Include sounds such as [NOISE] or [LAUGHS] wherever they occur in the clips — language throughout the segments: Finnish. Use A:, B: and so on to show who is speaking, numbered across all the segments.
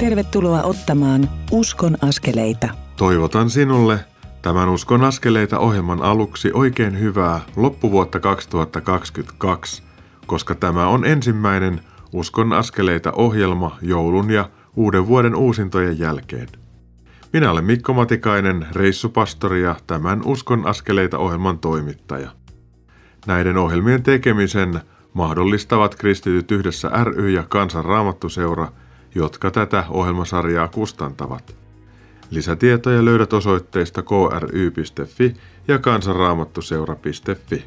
A: Tervetuloa ottamaan Uskon askeleita.
B: Toivotan sinulle tämän Uskon askeleita ohjelman aluksi oikein hyvää loppuvuotta 2022, koska tämä on ensimmäinen Uskon askeleita ohjelma joulun ja uuden vuoden uusintojen jälkeen. Minä olen Mikko Matikainen, reissupastori ja tämän Uskon askeleita ohjelman toimittaja. Näiden ohjelmien tekemisen mahdollistavat Kristityt yhdessä ry ja Kansanraamattuseura, jotka tätä ohjelmasarjaa kustantavat. Lisätietoja löydät osoitteista kry.fi ja kansanraamattuseura.fi.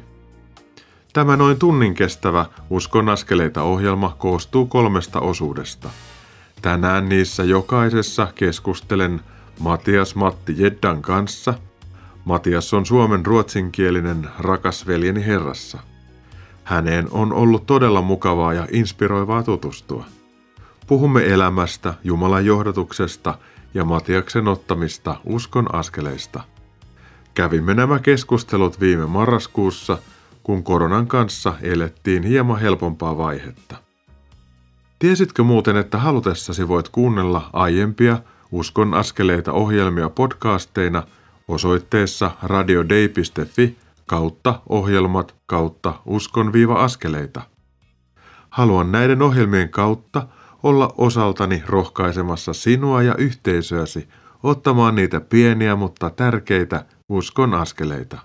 B: Tämä noin tunnin kestävä Uskon askeleita ohjelma koostuu kolmesta osuudesta. Tänään niissä jokaisessa keskustelen Matias Matti Jeddan kanssa. Matias on suomen ruotsinkielinen rakas veljeni Herrassa. Häneen on ollut todella mukavaa ja inspiroivaa tutustua. Puhumme elämästä, Jumalan johdatuksesta ja Matiaksen ottamista uskon askeleista. Kävimme nämä keskustelut viime marraskuussa, kun koronan kanssa elettiin hieman helpompaa vaihetta. Tiesitkö muuten, että halutessasi voit kuunnella aiempia Uskon askeleita ohjelmia podcasteina osoitteessa radiodei.fi kautta ohjelmat kautta uskon-askeleita. Haluan näiden ohjelmien kautta olla osaltani rohkaisemassa sinua ja yhteisöäsi ottamaan niitä pieniä mutta tärkeitä uskon askeleita.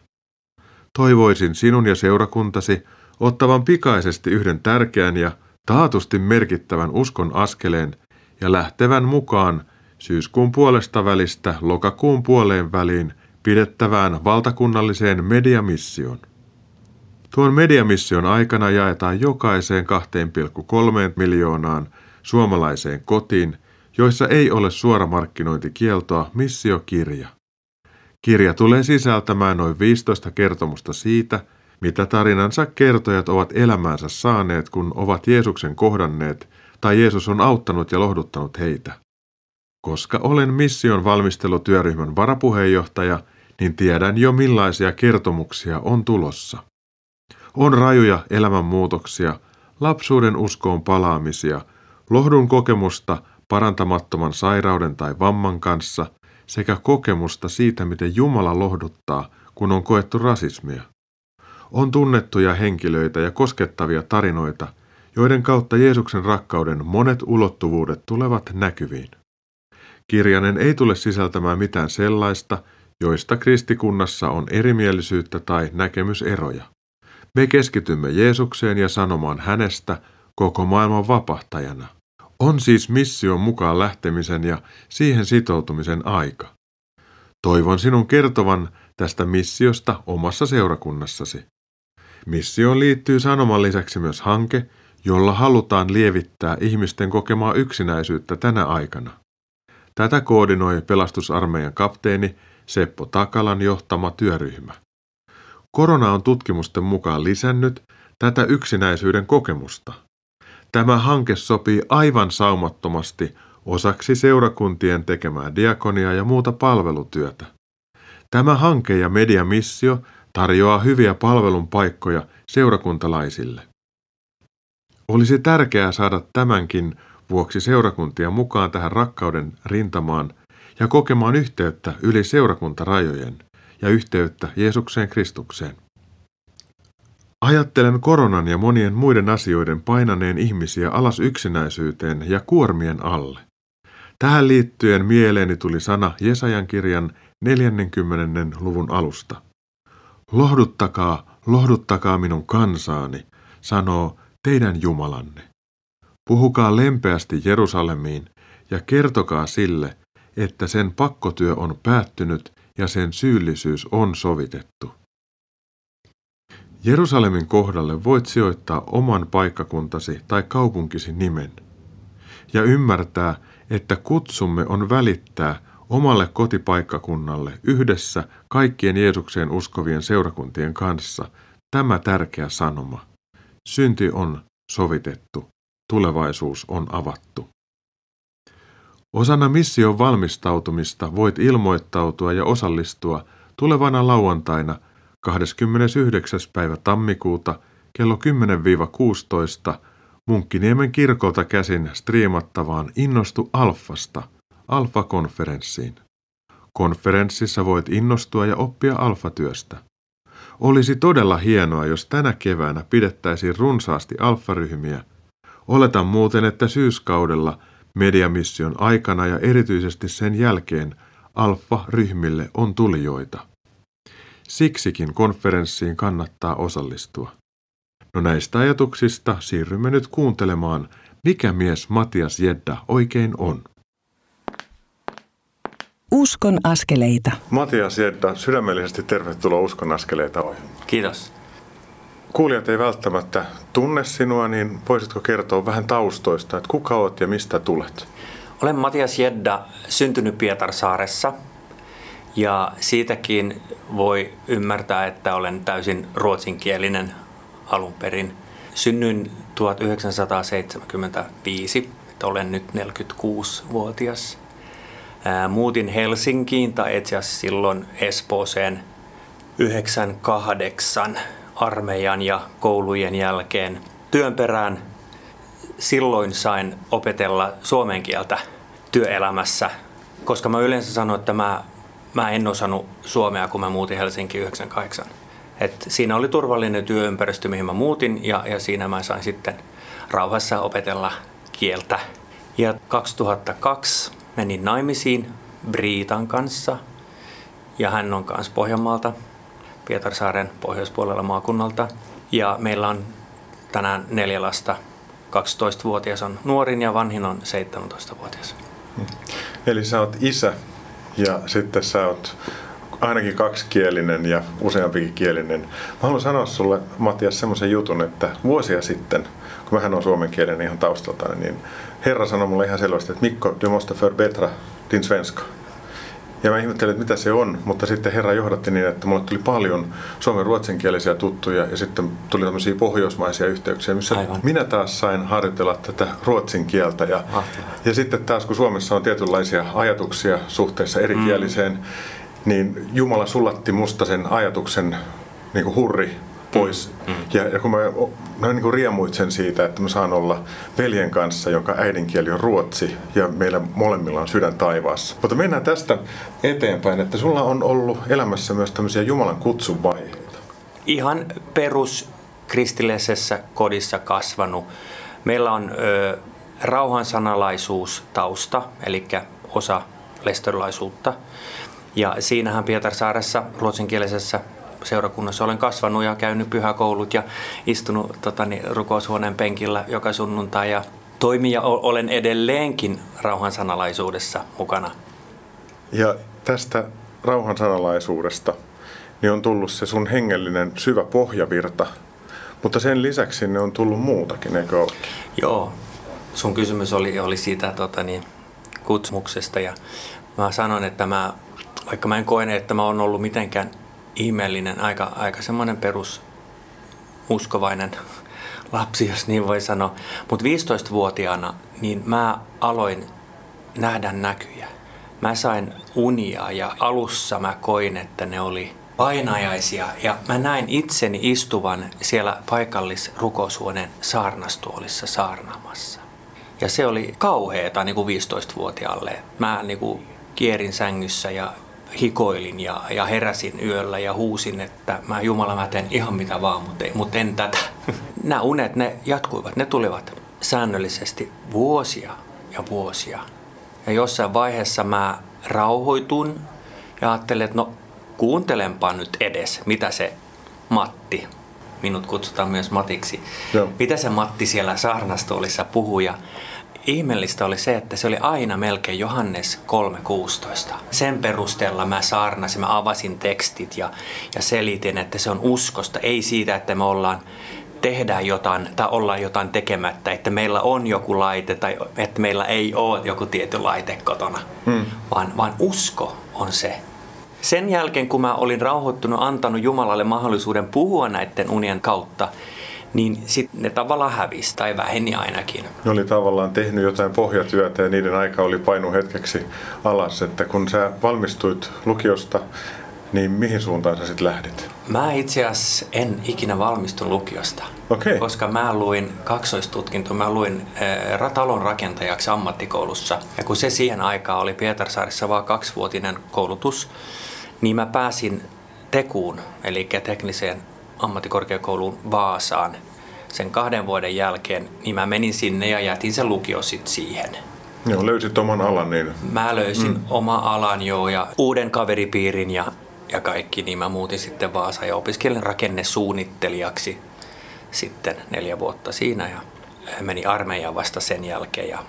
B: Toivoisin sinun ja seurakuntasi ottavan pikaisesti yhden tärkeän ja taatusti merkittävän uskon askeleen ja lähtevän mukaan syyskuun puolesta välistä lokakuun puoleen väliin pidettävään valtakunnalliseen mediamissioon. Tuon mediamission aikana jaetaan jokaiseen 2,3 miljoonaan suomalaiseen kotiin, joissa ei ole suoramarkkinointikieltoa missiokirja. Kirja tulee sisältämään noin 15 kertomusta siitä, mitä tarinansa kertojat ovat elämäänsä saaneet, kun ovat Jeesuksen kohdanneet tai Jeesus on auttanut ja lohduttanut heitä. Koska olen mission valmistelutyöryhmän varapuheenjohtaja, niin tiedän jo millaisia kertomuksia on tulossa. On rajuja elämänmuutoksia, lapsuuden uskoon palaamisia, lohdun kokemusta parantamattoman sairauden tai vamman kanssa sekä kokemusta siitä, miten Jumala lohduttaa, kun on koettu rasismia. On tunnettuja henkilöitä ja koskettavia tarinoita, joiden kautta Jeesuksen rakkauden monet ulottuvuudet tulevat näkyviin. Kirjanen ei tule sisältämään mitään sellaista, joista kristikunnassa on erimielisyyttä tai näkemyseroja. Me keskitymme Jeesukseen ja sanomaan hänestä koko maailman vapahtajana. On siis mission mukaan lähtemisen ja siihen sitoutumisen aika. Toivon sinun kertovan tästä missiosta omassa seurakunnassasi. Missioon liittyy sanoman lisäksi myös hanke, jolla halutaan lievittää ihmisten kokemaa yksinäisyyttä tänä aikana. Tätä koordinoi pelastusarmeijan kapteeni Seppo Takalan johtama työryhmä. Korona on tutkimusten mukaan lisännyt tätä yksinäisyyden kokemusta. Tämä hanke sopii aivan saumattomasti osaksi seurakuntien tekemää diakonia ja muuta palvelutyötä. Tämä hanke ja mediamissio tarjoaa hyviä palvelun paikkoja seurakuntalaisille. Olisi tärkeää saada tämänkin vuoksi seurakuntia mukaan tähän rakkauden rintamaan ja kokemaan yhteyttä yli seurakuntarajojen ja yhteyttä Jeesukseen Kristukseen. Ajattelen koronan ja monien muiden asioiden painaneen ihmisiä alas yksinäisyyteen ja kuormien alle. Tähän liittyen mieleeni tuli sana Jesajan kirjan 40. luvun alusta. Lohduttakaa, lohduttakaa minun kansaani, sanoo teidän Jumalanne. Puhukaa lempeästi Jerusalemiin ja kertokaa sille, että sen pakkotyö on päättynyt ja sen syyllisyys on sovitettu. Jerusalemin kohdalle voit sijoittaa oman paikkakuntasi tai kaupunkisi nimen ja ymmärtää, että kutsumme on välittää omalle kotipaikkakunnalle yhdessä kaikkien Jeesukseen uskovien seurakuntien kanssa tämä tärkeä sanoma. Synti on sovitettu, tulevaisuus on avattu. Osana mission valmistautumista voit ilmoittautua ja osallistua tulevana lauantaina 29. päivä tammikuuta kello 10-16
C: Munkkiniemen kirkolta käsin striimattavaan Innostu Alfasta, Alfa-konferenssiin. Konferenssissa voit innostua ja oppia alfatyöstä. Olisi todella hienoa, jos tänä keväänä pidettäisiin runsaasti alfaryhmiä. Oletan muuten, että syyskaudella mediamission aikana ja erityisesti sen jälkeen alfa-ryhmille on tulijoita. Siksikin konferenssiin kannattaa osallistua. No näistä ajatuksista siirrymme nyt kuuntelemaan, mikä mies Matias Jedda oikein on.
A: Uskon askeleita.
C: Matias Jedda, sydämellisesti tervetuloa Uskon askeleita ohjelmaan.
D: Kiitos.
C: Kuulijat ei välttämättä tunne sinua, niin voisitko kertoa vähän taustoista, että kuka olet ja mistä tulet?
D: Olen Matias Jedda, syntynyt Pietarsaaressa ja siitäkin voi ymmärtää, että olen täysin ruotsinkielinen alun perin. Synnyin 1975, että olen nyt 46-vuotias. Muutin Helsinkiin tai itse asiassa silloin Espooseen 98 armeijan ja koulujen jälkeen työn perään. Silloin sain opetella suomen kieltä työelämässä, koska mä yleensä sanoin, että mä, mä en osannut suomea, kun mä muutin Helsinkiin 98. Et siinä oli turvallinen työympäristö, mihin mä muutin ja, ja siinä mä sain sitten rauhassa opetella kieltä. Ja 2002 menin naimisiin Briitan kanssa ja hän on kanssa Pohjanmaalta, Pietarsaaren pohjoispuolella maakunnalta. Ja meillä on tänään neljä lasta. 12-vuotias on nuorin ja vanhin on 17-vuotias.
C: Eli sä oot isä ja sitten sä oot ainakin kaksikielinen ja useampikin kielinen. Mä haluan sanoa sulle, Matias, semmoisen jutun, että vuosia sitten, kun mähän on suomenkielinen ihan taustalta, niin Herra sanoi mulle ihan selvästi, että Mikko, du måste förbättra din svenska. Ja mä ihmettelin, että mitä se on, mutta sitten Herra johdatti niin, että mulle tuli paljon suomen ruotsinkielisiä tuttuja ja sitten tuli tämmöisiä pohjoismaisia yhteyksiä, missä Aivan. minä taas sain harjoitella tätä ruotsin kieltä. Ja, ja sitten taas kun Suomessa on tietynlaisia ajatuksia suhteessa erikieliseen, mm. niin Jumala sulatti musta sen ajatuksen niin kuin hurri pois. Mm. mm. Ja, ja kun mä, mä niin kuin riemuitsen siitä, että mä saan olla veljen kanssa, jonka äidinkieli on ruotsi, ja meillä molemmilla on sydän taivaassa. Mutta mennään tästä eteenpäin, että sulla on ollut elämässä myös tämmöisiä Jumalan kutsun vaiheita.
D: Ihan perus kristillisessä kodissa kasvanut. Meillä on ö, rauhansanalaisuus tausta, eli osa lesterilaisuutta. Ja siinähän Pietarsaaressa ruotsinkielisessä seurakunnassa olen kasvanut ja käynyt pyhäkoulut ja istunut totani, rukoushuoneen penkillä joka sunnuntai ja toimin ja olen edelleenkin rauhansanalaisuudessa mukana.
C: Ja tästä rauhansanalaisuudesta niin on tullut se sun hengellinen syvä pohjavirta, mutta sen lisäksi ne on tullut muutakin, eikö ole?
D: Joo, sun kysymys oli, oli siitä tota, niin, kutsumuksesta ja mä sanoin, että mä, vaikka mä en koe, että mä oon ollut mitenkään ihmeellinen, aika, aika semmoinen perus uskovainen lapsi, jos niin voi sanoa. Mutta 15-vuotiaana niin mä aloin nähdä näkyjä. Mä sain unia ja alussa mä koin, että ne oli painajaisia ja mä näin itseni istuvan siellä paikallisrukoushuoneen saarnastuolissa saarnaamassa. Ja se oli kauheeta niin kuin 15-vuotiaalle. Mä niin kuin kierin sängyssä ja hikoilin ja, ja heräsin yöllä ja huusin, että mä Jumala mä teen ihan mitä vaan, mutta, ei, mutta en tätä. [LAUGHS] Nämä unet, ne jatkuivat, ne tulivat säännöllisesti vuosia ja vuosia. Ja jossain vaiheessa mä rauhoitun ja ajattelin, että no kuuntelenpa nyt edes, mitä se Matti, minut kutsutaan myös Matiksi, Joo. mitä se Matti siellä saarnastuolissa puhuu. Ja ihmeellistä oli se, että se oli aina melkein Johannes 3.16. Sen perusteella mä saarnasin, mä avasin tekstit ja, ja selitin, että se on uskosta, ei siitä, että me ollaan tehdään jotain tai ollaan jotain tekemättä, että meillä on joku laite tai että meillä ei ole joku tietty laite kotona, hmm. vaan, vaan usko on se. Sen jälkeen, kun mä olin rauhoittunut, antanut Jumalalle mahdollisuuden puhua näiden unien kautta, niin sitten ne tavallaan hävisi tai väheni ainakin.
C: Ne oli tavallaan tehnyt jotain pohjatyötä ja niiden aika oli painu hetkeksi alas, että kun sä valmistuit lukiosta niin mihin suuntaan sä sitten lähdit?
D: Mä itse asiassa en ikinä valmistunut lukiosta.
C: Okei.
D: Koska mä luin kaksoistutkinto, mä luin äh, talon rakentajaksi ammattikoulussa. Ja kun se siihen aikaan oli Pietarsaarissa vain kaksivuotinen koulutus, niin mä pääsin Tekuun, eli tekniseen ammattikorkeakouluun Vaasaan sen kahden vuoden jälkeen, niin mä menin sinne ja jätin sen lukio sitten siihen.
C: Joo, löysit oman alan niin.
D: Mä löysin mm. oma alan jo ja uuden kaveripiirin ja, ja kaikki, niin mä muutin sitten Vaasaan ja opiskelin rakennesuunnittelijaksi sitten neljä vuotta siinä ja meni armeijaan vasta sen jälkeen. Ja...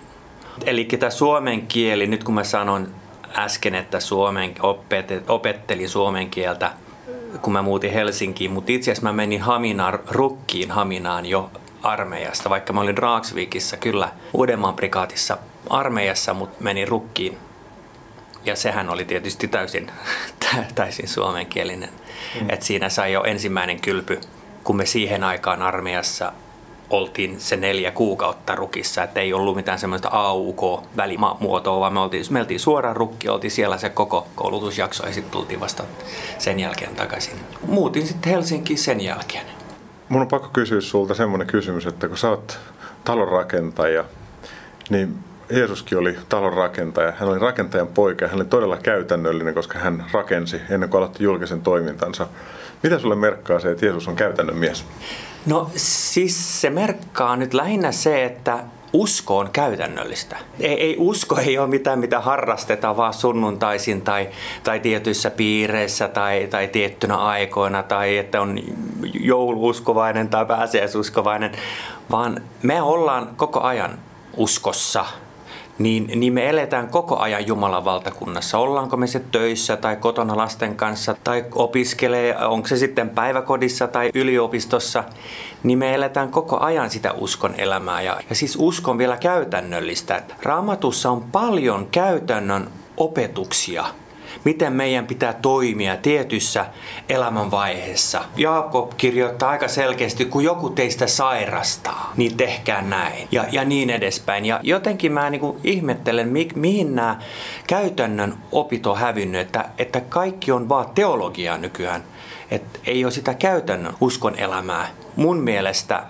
D: Eli tämä suomen kieli, nyt kun mä sanon äsken, että suomen, opettelin suomen kieltä, kun mä muutin Helsinkiin, mutta itse asiassa mä menin Haminaan, Rukkiin Haminaan jo armeijasta, vaikka mä olin Raaksvikissä kyllä Uudenmaan prikaatissa armeijassa, mutta menin Rukkiin. Ja sehän oli tietysti täysin, [LAUGHS] täysin suomenkielinen. Mm. Et siinä sai jo ensimmäinen kylpy, kun me siihen aikaan armeijassa oltiin se neljä kuukautta rukissa, että ei ollut mitään semmoista AUK-välimuotoa, vaan me oltiin, me oltiin suoraan rukki, oltiin siellä se koko koulutusjakso ja sitten tultiin vasta sen jälkeen takaisin. Muutin sitten Helsinkiin sen jälkeen.
C: Mun on pakko kysyä sulta semmoinen kysymys, että kun sä oot talonrakentaja, niin Jeesuskin oli talonrakentaja. Hän oli rakentajan poika hän oli todella käytännöllinen, koska hän rakensi ennen kuin aloitti julkisen toimintansa. Mitä sulle merkkaa se, että Jeesus on käytännön mies?
D: No siis se merkkaa nyt lähinnä se, että usko on käytännöllistä. Ei, ei usko ei ole mitään, mitä harrastetaan vaan sunnuntaisin tai, tai tietyissä piireissä tai, tai tiettynä aikoina tai että on jouluuskovainen tai pääsiäisuskovainen, vaan me ollaan koko ajan uskossa – niin, niin me eletään koko ajan Jumalan valtakunnassa. Ollaanko me se töissä tai kotona lasten kanssa tai opiskelee, onko se sitten päiväkodissa tai yliopistossa, niin me eletään koko ajan sitä uskon elämää. Ja, ja siis uskon vielä käytännöllistä. Raamatussa on paljon käytännön opetuksia – miten meidän pitää toimia tietyssä elämänvaiheessa. Jaakob kirjoittaa aika selkeästi, kun joku teistä sairastaa, niin tehkää näin ja, ja niin edespäin. Ja jotenkin mä niin ihmettelen, mi, mihin nämä käytännön opit on hävinnyt, että, että kaikki on vaan teologiaa nykyään. Että ei ole sitä käytännön uskon elämää. Mun mielestä äh,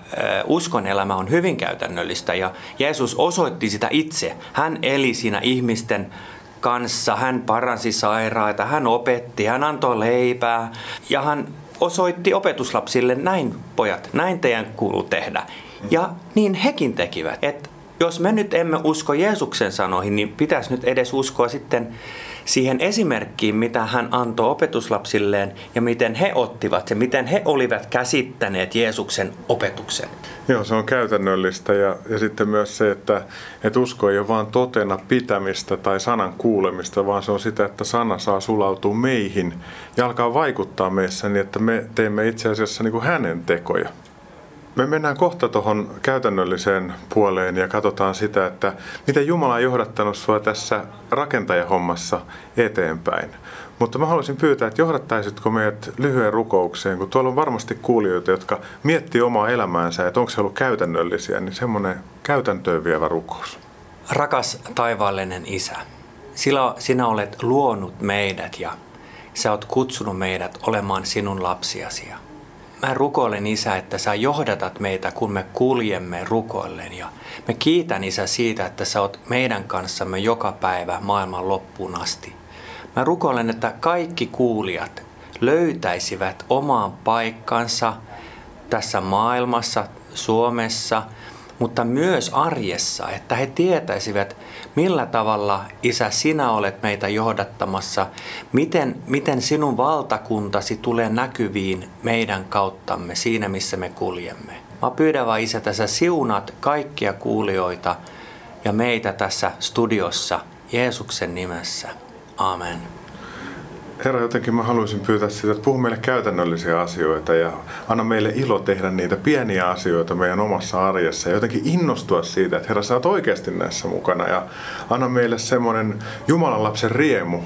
D: uskon elämä on hyvin käytännöllistä ja Jeesus osoitti sitä itse. Hän eli siinä ihmisten kanssa. Hän paransi sairaita, hän opetti, hän antoi leipää ja hän osoitti opetuslapsille, näin pojat, näin teidän kuuluu tehdä. Ja niin hekin tekivät. Et jos me nyt emme usko Jeesuksen sanoihin, niin pitäisi nyt edes uskoa sitten siihen esimerkkiin, mitä hän antoi opetuslapsilleen ja miten he ottivat ja miten he olivat käsittäneet Jeesuksen opetuksen.
C: Joo, se on käytännöllistä ja, ja sitten myös se, että, että usko ei ole vain totena pitämistä tai sanan kuulemista, vaan se on sitä, että sana saa sulautua meihin ja alkaa vaikuttaa meissä niin, että me teemme itse asiassa niin kuin hänen tekoja. Me mennään kohta tuohon käytännölliseen puoleen ja katsotaan sitä, että miten Jumala on johdattanut sinua tässä rakentajahommassa eteenpäin. Mutta mä haluaisin pyytää, että johdattaisitko meidät lyhyen rukoukseen, kun tuolla on varmasti kuulijoita, jotka miettii omaa elämäänsä, että onko se ollut käytännöllisiä, niin semmoinen käytäntöön vievä rukous.
D: Rakas taivaallinen Isä, sillä sinä olet luonut meidät ja sä oot kutsunut meidät olemaan sinun lapsiasi. Mä rukoilen Isä, että sä johdatat meitä, kun me kuljemme rukoilleen. Ja me kiitän Isä siitä, että sä oot meidän kanssamme joka päivä maailman loppuun asti. Mä rukoilen, että kaikki kuulijat löytäisivät omaan paikkansa tässä maailmassa, Suomessa, mutta myös arjessa, että he tietäisivät, millä tavalla, Isä, sinä olet meitä johdattamassa, miten, miten sinun valtakuntasi tulee näkyviin meidän kauttamme siinä, missä me kuljemme. Mä pyydän vaan, Isä, että sä siunat kaikkia kuulijoita ja meitä tässä studiossa Jeesuksen nimessä. Amen.
C: Herra, jotenkin mä haluaisin pyytää sitä, että puhu meille käytännöllisiä asioita ja anna meille ilo tehdä niitä pieniä asioita meidän omassa arjessa ja jotenkin innostua siitä, että Herra, sä oot oikeasti näissä mukana ja anna meille semmoinen Jumalan lapsen riemu,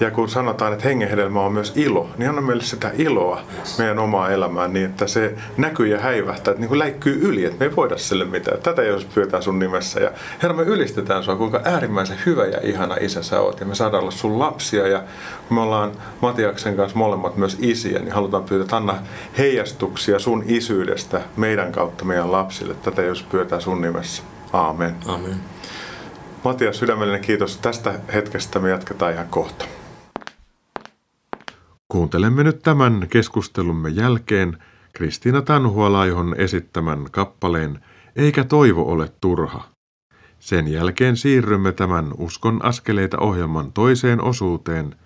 C: Ja kun sanotaan, että hengenhedelmä on myös ilo, niin anna meille sitä iloa meidän omaa elämään niin, että se näkyy ja häivähtää, että niin kuin läikkyy yli, että me ei voida sille mitään. Tätä jos pyydetään sun nimessä. Ja Herra, me ylistetään sua, kuinka äärimmäisen hyvä ja ihana isä sä oot. Ja me saadaan olla sun lapsia ja me ollaan Matiaksen kanssa molemmat myös isiä, niin halutaan pyytää, että anna heijastuksia sun isyydestä meidän kautta meidän lapsille. Tätä jos pyydetään sun nimessä. Aamen.
D: Amen.
C: Matias, sydämellinen kiitos tästä hetkestä. Me jatketaan ihan kohta. Kuuntelemme nyt tämän keskustelumme jälkeen Kristiina Tanhualaihon esittämän kappaleen Eikä toivo ole turha. Sen jälkeen siirrymme tämän Uskon askeleita ohjelman toiseen osuuteen,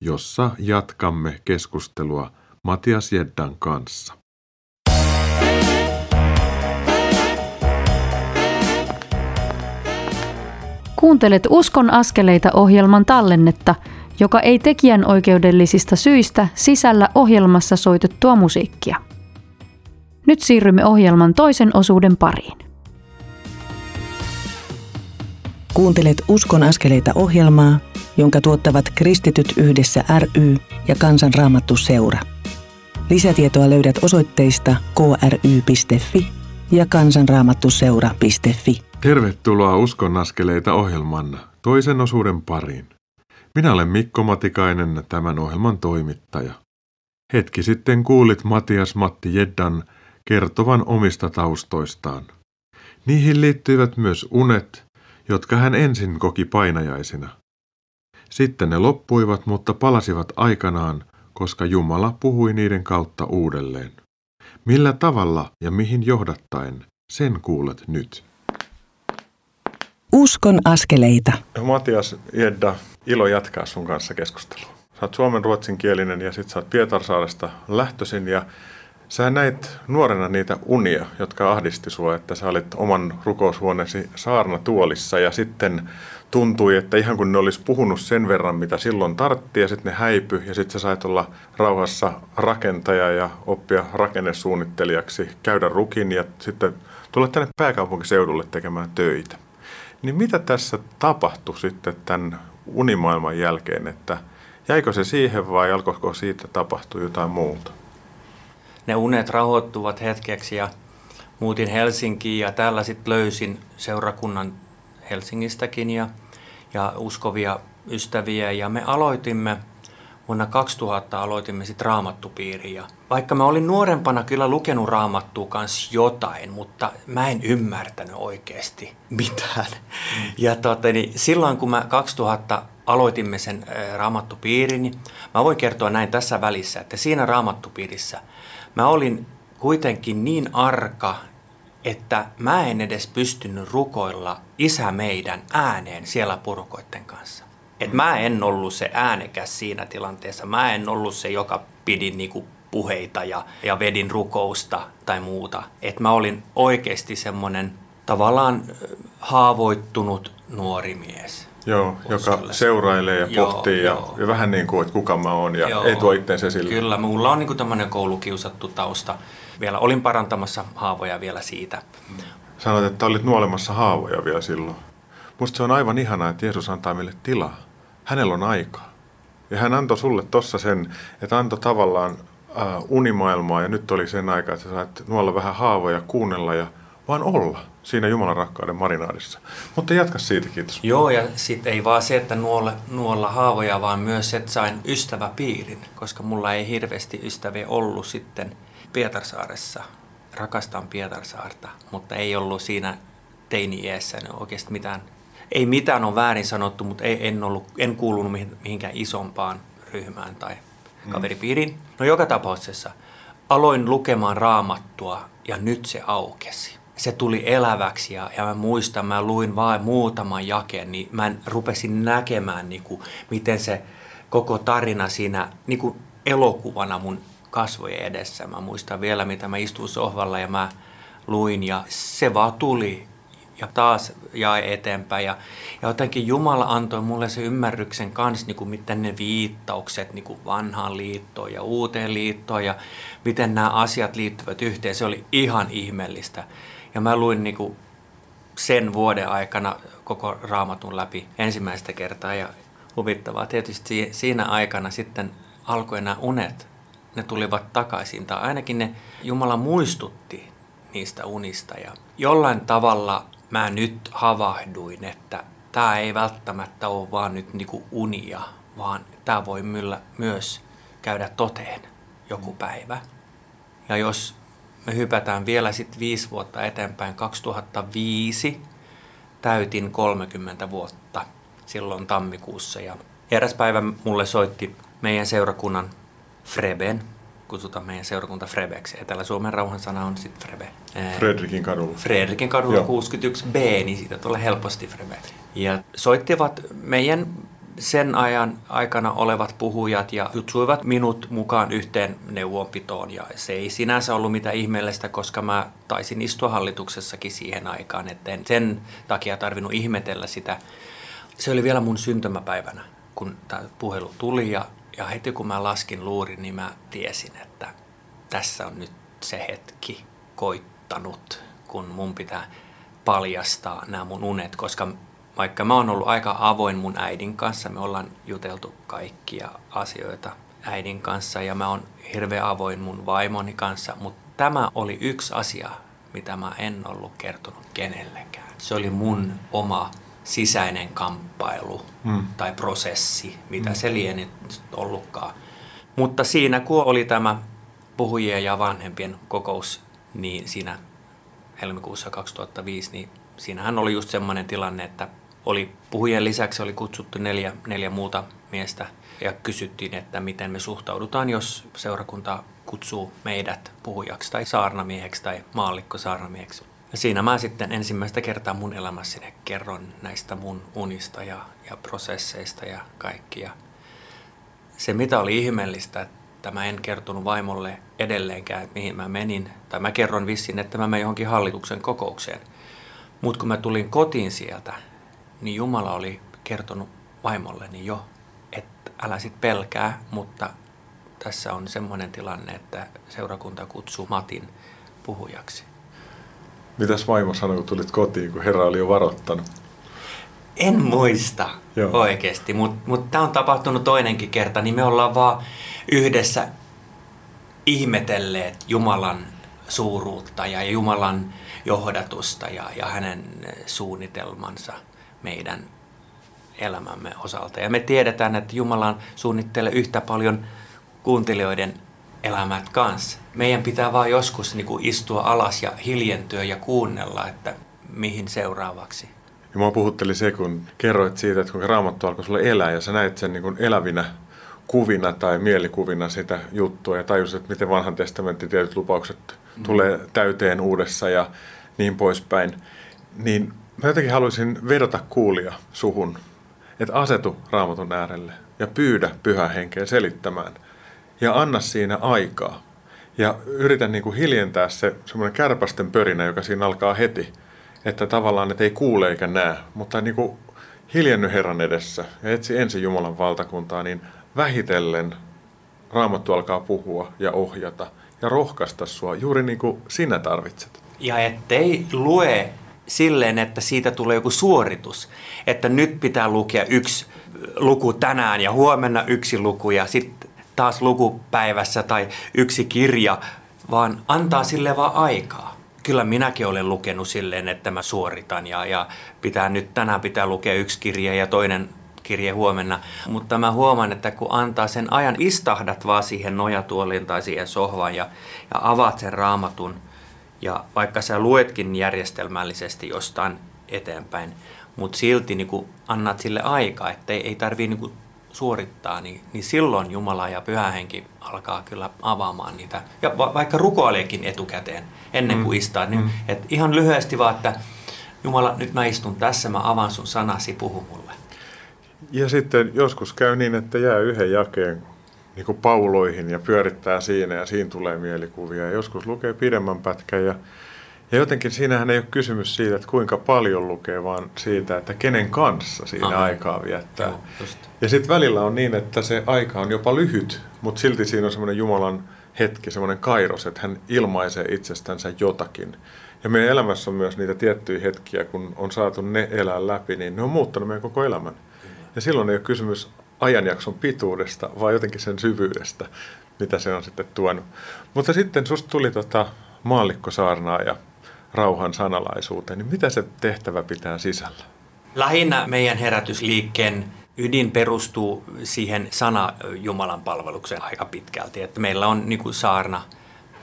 C: jossa jatkamme keskustelua Matias Jeddan kanssa.
E: Kuuntelet Uskon askeleita ohjelman tallennetta, joka ei tekijän oikeudellisista syistä sisällä ohjelmassa soitettua musiikkia. Nyt siirrymme ohjelman toisen osuuden pariin.
A: Kuuntelet Uskon askeleita ohjelmaa, jonka tuottavat Kristityt yhdessä ry ja Kansanraamattu seura. Lisätietoa löydät osoitteista kry.fi ja kansanraamattuseura.fi.
C: Tervetuloa Uskon askeleita ohjelman toisen osuuden pariin. Minä olen Mikko Matikainen, tämän ohjelman toimittaja. Hetki sitten kuulit Matias Matti Jeddan kertovan omista taustoistaan. Niihin liittyivät myös unet, jotka hän ensin koki painajaisina. Sitten ne loppuivat, mutta palasivat aikanaan, koska Jumala puhui niiden kautta uudelleen. Millä tavalla ja mihin johdattaen, sen kuulet nyt.
A: Uskon askeleita.
C: Matias Jedda, ilo jatkaa sun kanssa keskustelua. Sä oot suomen ruotsinkielinen ja sit sä oot Pietarsaaresta lähtöisin ja sä näit nuorena niitä unia, jotka ahdisti sua, että sä olit oman rukoushuoneesi saarnatuolissa ja sitten tuntui, että ihan kun ne olisi puhunut sen verran, mitä silloin tartti ja sitten ne häipy ja sitten sä sait olla rauhassa rakentaja ja oppia rakennesuunnittelijaksi, käydä rukin ja sitten tulla tänne pääkaupunkiseudulle tekemään töitä. Niin mitä tässä tapahtui sitten tämän unimaailman jälkeen, että jäikö se siihen vai alkoiko siitä tapahtua jotain muuta?
D: Ne unet rahoittuvat hetkeksi ja muutin Helsinkiin ja täällä sitten löysin seurakunnan Helsingistäkin ja, ja uskovia ystäviä ja me aloitimme vuonna 2000 aloitimme sitten raamattupiiriin. Ja vaikka mä olin nuorempana kyllä lukenut raamattua kanssa jotain, mutta mä en ymmärtänyt oikeasti mitään. Mm. Ja tota, niin silloin kun mä 2000 aloitimme sen raamattupiirin, niin mä voin kertoa näin tässä välissä, että siinä raamattupiirissä mä olin kuitenkin niin arka, että mä en edes pystynyt rukoilla isä meidän ääneen siellä purukoitten kanssa. Et mä en ollut se äänekäs siinä tilanteessa. Mä en ollut se, joka pidi niinku puheita ja, ja vedin rukousta tai muuta. Et mä olin oikeasti semmoinen tavallaan haavoittunut nuori mies.
C: Joo, joka seurailee ja joo, pohtii ja, joo. ja vähän niin kuin, että kuka mä oon ja joo. ei tuo itseensä esille.
D: Kyllä, mulla on niin tämmöinen koulukiusattu tausta. Vielä olin parantamassa haavoja vielä siitä.
C: Sanoit, että olit nuolemassa haavoja vielä silloin. Musta se on aivan ihanaa, että Jeesus antaa meille tilaa hänellä on aikaa. Ja hän antoi sulle tossa sen, että antoi tavallaan äh, unimaailmaa ja nyt oli sen aika, että sä sait nuolla vähän haavoja, kuunnella ja vaan olla siinä Jumalan rakkauden marinaadissa. Mutta jatka siitä, kiitos.
D: Joo, ja sitten ei vaan se, että nuolla, nuolla haavoja, vaan myös että sain ystäväpiirin, koska mulla ei hirveästi ystäviä ollut sitten Pietarsaaressa. Rakastan Pietarsaarta, mutta ei ollut siinä teini-iässä oikeasti mitään ei mitään ole väärin sanottu, mutta ei, en, ollut, en kuulunut mihinkään isompaan ryhmään tai mm. kaveripiiriin. No joka tapauksessa aloin lukemaan raamattua ja nyt se aukesi. Se tuli eläväksi ja, ja mä muistan, mä luin vain muutaman jakeen, niin mä rupesin näkemään, niin kuin, miten se koko tarina siinä niin kuin elokuvana mun kasvojen edessä. Mä muistan vielä, mitä mä istuin sohvalla ja mä luin ja se vaan tuli ja taas jäi eteenpäin. Ja, ja jotenkin Jumala antoi mulle se ymmärryksen kanssa, niin kuin miten ne viittaukset niin kuin vanhaan liittoon ja uuteen liittoon ja miten nämä asiat liittyvät yhteen. Se oli ihan ihmeellistä. Ja mä luin niin kuin sen vuoden aikana koko raamatun läpi ensimmäistä kertaa ja huvittavaa. Tietysti siinä aikana sitten alkoi nämä unet, ne tulivat takaisin, tai ainakin ne Jumala muistutti niistä unista. Ja jollain tavalla mä nyt havahduin, että tämä ei välttämättä ole vaan nyt niinku unia, vaan tämä voi myllä myös käydä toteen joku päivä. Ja jos me hypätään vielä sitten viisi vuotta eteenpäin, 2005 täytin 30 vuotta silloin tammikuussa. Ja eräs päivä mulle soitti meidän seurakunnan Freben, kutsutaan meidän seurakunta Frebeksi. Etelä-Suomen rauhan sana on sitten Frebe.
C: Fredrikin kadulla.
D: Fredrikin kadulla Joo. 61B, niin siitä tulee helposti Frebe. Ja soittivat meidän sen ajan aikana olevat puhujat ja kutsuivat minut mukaan yhteen neuvonpitoon. Ja se ei sinänsä ollut mitään ihmeellistä, koska mä taisin istua hallituksessakin siihen aikaan, että en sen takia tarvinnut ihmetellä sitä. Se oli vielä mun syntymäpäivänä, kun tämä puhelu tuli ja, ja heti kun mä laskin luurin, niin mä tiesin, että tässä on nyt se hetki koittanut, kun mun pitää paljastaa nämä mun unet, koska vaikka mä oon ollut aika avoin mun äidin kanssa, me ollaan juteltu kaikkia asioita äidin kanssa ja mä oon hirveän avoin mun vaimoni kanssa, mutta tämä oli yksi asia, mitä mä en ollut kertonut kenellekään. Se oli mun oma sisäinen kamppailu mm. tai prosessi, mitä mm. se lieni ollutkaan. Mutta siinä kun oli tämä puhujien ja vanhempien kokous, niin siinä helmikuussa 2005, niin siinähän oli just semmoinen tilanne, että oli puhujien lisäksi oli kutsuttu neljä, neljä muuta miestä ja kysyttiin, että miten me suhtaudutaan, jos seurakunta kutsuu meidät puhujaksi tai saarnamieheksi tai maallikko saarnamieheksi. Siinä mä sitten ensimmäistä kertaa mun elämässäni kerron näistä mun unista ja, ja prosesseista ja kaikkia. Se mitä oli ihmeellistä, että mä en kertonut vaimolle edelleenkään, että mihin mä menin. Tai mä kerron vissiin, että mä menen johonkin hallituksen kokoukseen. Mutta kun mä tulin kotiin sieltä, niin Jumala oli kertonut vaimolleni jo, että älä sit pelkää, mutta tässä on semmoinen tilanne, että seurakunta kutsuu Matin puhujaksi.
C: Mitäs vaimo sanoi, kun tulit kotiin, kun Herra oli jo varoittanut?
D: En muista Joo. oikeasti, mutta mut tämä on tapahtunut toinenkin kerta, niin me ollaan vaan yhdessä ihmetelleet Jumalan suuruutta ja Jumalan johdatusta ja, ja hänen suunnitelmansa – meidän elämämme osalta. Ja me tiedetään, että Jumala suunnittelee yhtä paljon kuuntelijoiden elämät kanssa. Meidän pitää vaan joskus niin kuin istua alas ja hiljentyä ja kuunnella, että mihin seuraavaksi.
C: Ja mua puhutteli se, kun kerroit siitä, että kuinka raamattu alkoi sulle elää ja sä näit sen niin kuin elävinä kuvina tai mielikuvina sitä juttua ja tajusit, että miten vanhan testamentin tietyt lupaukset mm. tulee täyteen uudessa ja niin poispäin. Niin Mä jotenkin haluaisin vedota kuulia suhun, että asetu raamatun äärelle ja pyydä pyhä henkeä selittämään ja anna siinä aikaa. Ja yritän niin kuin hiljentää se semmoinen kärpästen pörinä, joka siinä alkaa heti, että tavallaan että ei kuule eikä näe, mutta niin kuin hiljenny Herran edessä ja etsi ensin Jumalan valtakuntaa, niin vähitellen Raamattu alkaa puhua ja ohjata ja rohkaista sua juuri niin kuin sinä tarvitset.
D: Ja ettei lue silleen, että siitä tulee joku suoritus. Että nyt pitää lukea yksi luku tänään ja huomenna yksi luku ja sitten taas lukupäivässä tai yksi kirja, vaan antaa sille vaan aikaa. Kyllä minäkin olen lukenut silleen, että mä suoritan ja, ja pitää nyt tänään pitää lukea yksi kirja ja toinen kirje huomenna. Mutta mä huomaan, että kun antaa sen ajan, istahdat vaan siihen nojatuoliin tai siihen sohvaan ja, ja avaat sen raamatun – ja vaikka sä luetkin järjestelmällisesti jostain eteenpäin, mutta silti niin annat sille aikaa, että ei, ei tarvii niin suorittaa, niin, niin silloin Jumala ja Pyhä Henki alkaa kyllä avaamaan niitä. Ja va, vaikka rukoileekin etukäteen ennen kuin mm. istaa, niin mm. et ihan lyhyesti vaan, että Jumala, nyt mä istun tässä, mä avaan sun sanasi, puhu mulle.
C: Ja sitten joskus käy niin, että jää yhden jakeen niin kuin pauloihin ja pyörittää siinä ja siinä tulee mielikuvia. Ja joskus lukee pidemmän pätkän ja, ja jotenkin siinähän ei ole kysymys siitä, että kuinka paljon lukee, vaan siitä, että kenen kanssa siinä Aha. aikaa viettää. Joo, ja sitten välillä on niin, että se aika on jopa lyhyt, mutta silti siinä on semmoinen Jumalan hetki, semmoinen kairos, että hän ilmaisee itsestänsä jotakin. Ja meidän elämässä on myös niitä tiettyjä hetkiä, kun on saatu ne elää läpi, niin ne on muuttanut meidän koko elämän. Ja silloin ei ole kysymys ajanjakson pituudesta, vaan jotenkin sen syvyydestä, mitä se on sitten tuonut. Mutta sitten susta tuli tota maallikkosaarnaa ja rauhan sanalaisuuteen, niin mitä se tehtävä pitää sisällä?
D: Lähinnä meidän herätysliikkeen ydin perustuu siihen sana Jumalan palvelukseen aika pitkälti. Että meillä on niin kuin saarna,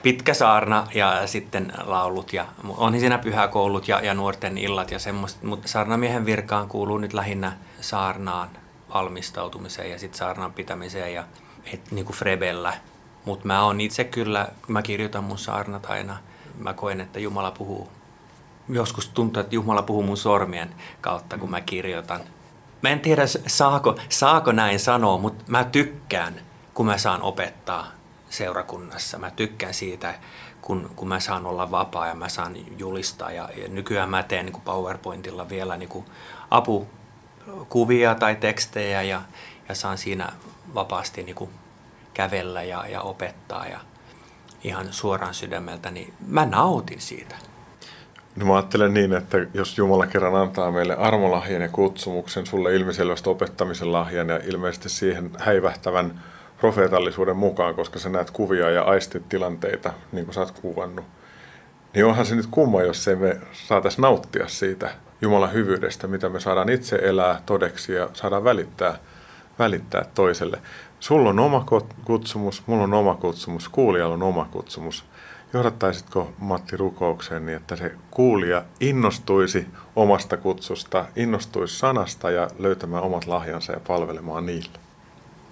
D: pitkä saarna ja sitten laulut ja on siinä pyhäkoulut ja, ja nuorten illat ja semmoista. Mutta saarnamiehen virkaan kuuluu nyt lähinnä saarnaan valmistautumiseen ja sitten saarnaan pitämiseen ja et, niin kuin Frebellä. Mutta mä oon itse kyllä, mä kirjoitan mun saarnat aina. Mä koen, että Jumala puhuu. Joskus tuntuu, että Jumala puhuu mun sormien kautta, kun mä kirjoitan. Mä en tiedä, saako, saako näin sanoa, mutta mä tykkään, kun mä saan opettaa seurakunnassa. Mä tykkään siitä, kun, kun mä saan olla vapaa ja mä saan julistaa. Ja, ja nykyään mä teen niin PowerPointilla vielä niin kuin apukuvia tai tekstejä ja, ja saan siinä vapaasti niin kuin kävellä ja, ja opettaa ja ihan suoraan sydämeltä, niin mä nautin siitä.
C: No mä ajattelen niin, että jos Jumala kerran antaa meille armolahjan ja kutsumuksen, sulle ilmiselvästi opettamisen lahjan ja ilmeisesti siihen häivähtävän profeetallisuuden mukaan, koska sä näet kuvia ja aistit tilanteita, niin kuin sä oot kuvannut, niin onhan se nyt kumma, jos ei me saataisiin nauttia siitä Jumalan hyvyydestä, mitä me saadaan itse elää todeksi ja saadaan välittää, välittää toiselle. Sulla on oma kutsumus, mulla on oma kutsumus, kuulijalla on oma kutsumus. Johdattaisitko Matti rukoukseen niin, että se kuulija innostuisi omasta kutsusta, innostuisi sanasta ja löytämään omat lahjansa ja palvelemaan niillä?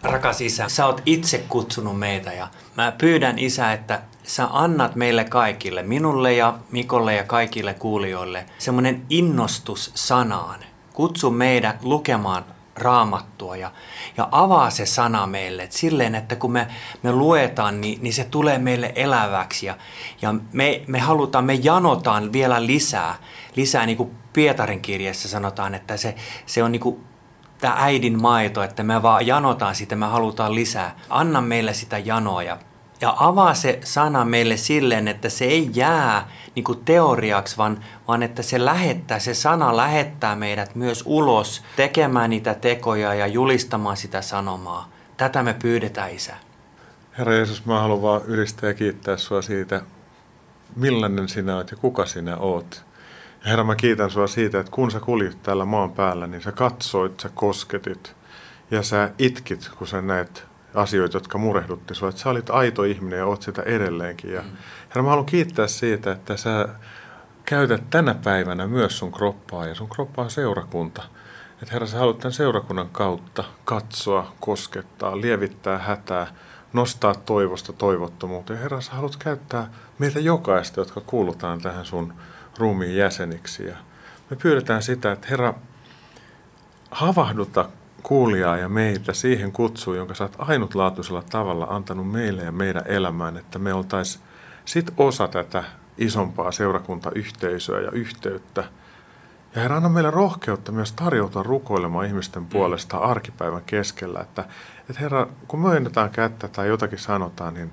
D: Rakas Isä, sä oot itse kutsunut meitä ja mä pyydän Isä, että sä annat meille kaikille, minulle ja Mikolle ja kaikille kuulijoille, semmoinen innostus sanaan. Kutsu meidät lukemaan raamattua ja, ja avaa se sana meille. Et silleen, että kun me, me luetaan, niin, niin se tulee meille eläväksi ja, ja me, me halutaan, me janotaan vielä lisää. Lisää niin kuin Pietarin kirjassa sanotaan, että se, se on niin kuin tämä äidin maito, että me vaan janotaan sitä, me halutaan lisää. Anna meille sitä janoa ja ja avaa se sana meille silleen, että se ei jää niin kuin teoriaksi, vaan, vaan että se lähettää, se sana lähettää meidät myös ulos tekemään niitä tekoja ja julistamaan sitä sanomaa. Tätä me pyydetään, Isä.
C: Herra Jeesus, mä haluan vaan ylistää ja kiittää sinua siitä, millainen sinä olet ja kuka sinä olet. Ja Herra, mä kiitän sinua siitä, että kun sä kuljit täällä maan päällä, niin sä katsoit, sä kosketit ja sä itkit, kun sä näet asioita, jotka murehdutti sinua. Sä olit aito ihminen ja oot sitä edelleenkin. Ja. Herra, mä haluan kiittää siitä, että sä käytät tänä päivänä myös sun kroppaa ja sun kroppa on seurakunta. Että Herra, sä haluat tämän seurakunnan kautta katsoa, koskettaa, lievittää hätää, nostaa toivosta toivottomuutta. Ja Herra, sä haluat käyttää meitä jokaista, jotka kuulutaan tähän sun ruumiin jäseniksi. Ja me pyydetään sitä, että Herra, havahduta kuulijaa ja meitä siihen kutsuun, jonka sä oot ainutlaatuisella tavalla antanut meille ja meidän elämään, että me oltaisiin sit osa tätä isompaa seurakuntayhteisöä ja yhteyttä. Ja Herra, anna meille rohkeutta myös tarjoutua rukoilemaan ihmisten mm. puolesta arkipäivän keskellä, että, että Herra, kun myönnetään kättä tai jotakin sanotaan, niin,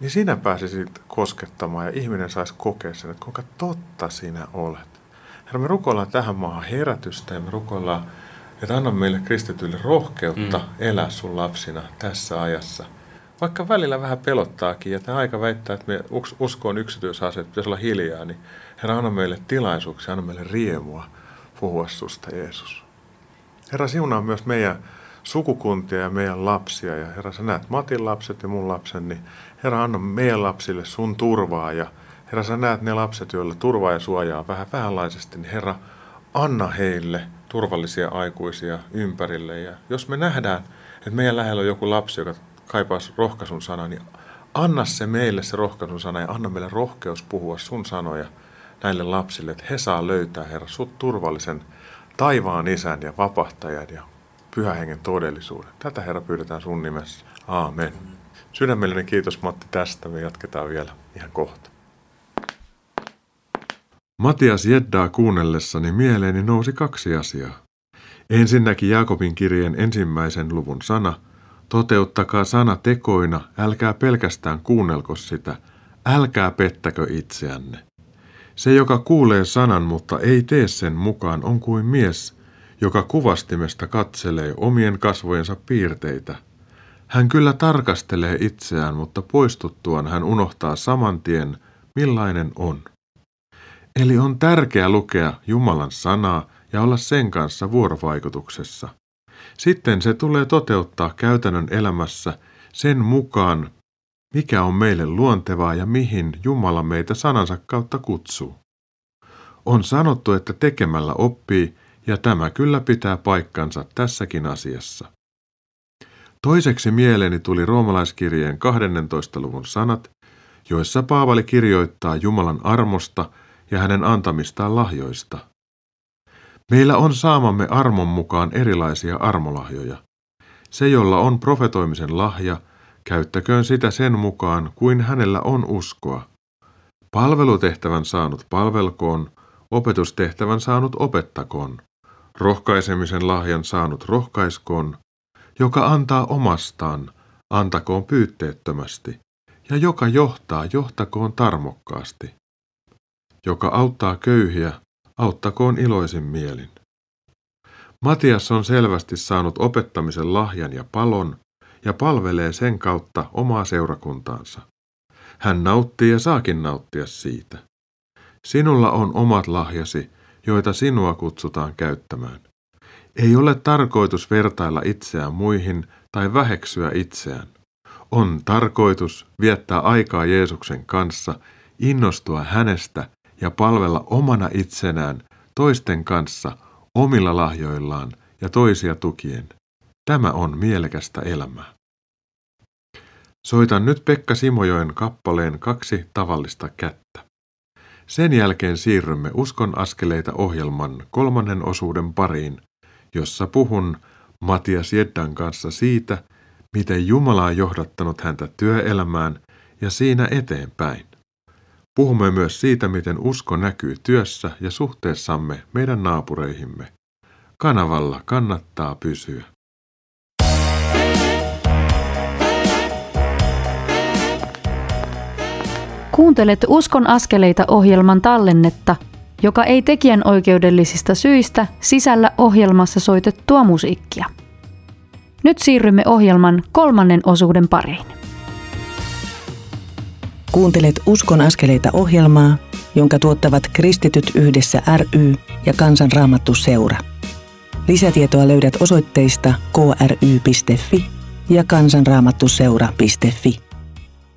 C: niin sinä pääsisit koskettamaan ja ihminen saisi kokea sen, että kuinka totta sinä olet. Herra, me rukoillaan tähän maahan herätystä ja me rukoillaan että anna meille kristityille rohkeutta mm. elää sun lapsina tässä ajassa. Vaikka välillä vähän pelottaakin ja tämä aika väittää, että me uskoon yksityisasiat pitäisi olla hiljaa, niin Herra, anna meille tilaisuuksia, anna meille riemua puhua susta, Jeesus. Herra, siunaa myös meidän sukukuntia ja meidän lapsia. Ja Herra, sä näet Matin lapset ja mun lapsen, niin Herra, anna meidän lapsille sun turvaa. Ja Herra, sä näet ne lapset, joilla turvaa ja suojaa vähän vähänlaisesti, niin Herra, anna heille – turvallisia aikuisia ympärille. Ja jos me nähdään, että meidän lähellä on joku lapsi, joka kaipaa rohkaisun sanaa, niin anna se meille se rohkaisun sana ja anna meille rohkeus puhua sun sanoja näille lapsille, että he saa löytää, Herra, sut turvallisen taivaan isän ja vapahtajan ja pyhähengen todellisuuden. Tätä, Herra, pyydetään sun nimessä. Aamen. Sydämellinen kiitos Matti tästä. Me jatketaan vielä ihan kohta. Matias Jeddaa kuunnellessani mieleeni nousi kaksi asiaa. Ensinnäkin Jaakobin kirjeen ensimmäisen luvun sana, toteuttakaa sana tekoina, älkää pelkästään kuunnelko sitä, älkää pettäkö itseänne. Se, joka kuulee sanan, mutta ei tee sen mukaan, on kuin mies,
B: joka kuvastimesta katselee omien kasvojensa piirteitä. Hän kyllä tarkastelee itseään, mutta poistuttuaan hän unohtaa saman tien, millainen on. Eli on tärkeää lukea Jumalan sanaa ja olla sen kanssa vuorovaikutuksessa. Sitten se tulee toteuttaa käytännön elämässä sen mukaan, mikä on meille luontevaa ja mihin Jumala meitä sanansa kautta kutsuu. On sanottu, että tekemällä oppii, ja tämä kyllä pitää paikkansa tässäkin asiassa. Toiseksi mieleeni tuli roomalaiskirjeen 12. luvun sanat, joissa Paavali kirjoittaa Jumalan armosta ja hänen antamistaan lahjoista. Meillä on saamamme armon mukaan erilaisia armolahjoja. Se, jolla on profetoimisen lahja, käyttäköön sitä sen mukaan, kuin hänellä on uskoa. Palvelutehtävän saanut palvelkoon, opetustehtävän saanut opettakoon, rohkaisemisen lahjan saanut rohkaiskoon, joka antaa omastaan, antakoon pyytteettömästi, ja joka johtaa, johtakoon tarmokkaasti. Joka auttaa köyhiä, auttakoon iloisin mielin. Matias on selvästi saanut opettamisen lahjan ja palon ja palvelee sen kautta omaa seurakuntaansa. Hän nauttii ja saakin nauttia siitä. Sinulla on omat lahjasi, joita sinua kutsutaan käyttämään. Ei ole tarkoitus vertailla itseään muihin tai väheksyä itseään. On tarkoitus viettää aikaa Jeesuksen kanssa, innostua hänestä ja palvella omana itsenään toisten kanssa omilla lahjoillaan ja toisia tukien. Tämä on mielekästä elämää. Soitan nyt Pekka Simojoen kappaleen kaksi tavallista kättä. Sen jälkeen siirrymme Uskon askeleita ohjelman kolmannen osuuden pariin, jossa puhun Matias Jeddan kanssa siitä, miten Jumala on johdattanut häntä työelämään ja siinä eteenpäin. Puhumme myös siitä, miten usko näkyy työssä ja suhteessamme meidän naapureihimme. Kanavalla kannattaa pysyä.
E: Kuuntelet Uskon askeleita ohjelman tallennetta, joka ei tekijän oikeudellisista syistä sisällä ohjelmassa soitettua musiikkia. Nyt siirrymme ohjelman kolmannen osuuden pariin.
A: Kuuntelet Uskon askeleita ohjelmaa, jonka tuottavat Kristityt yhdessä ry ja Kansanraamattu seura. Lisätietoa löydät osoitteista kry.fi ja kansanraamattuseura.fi.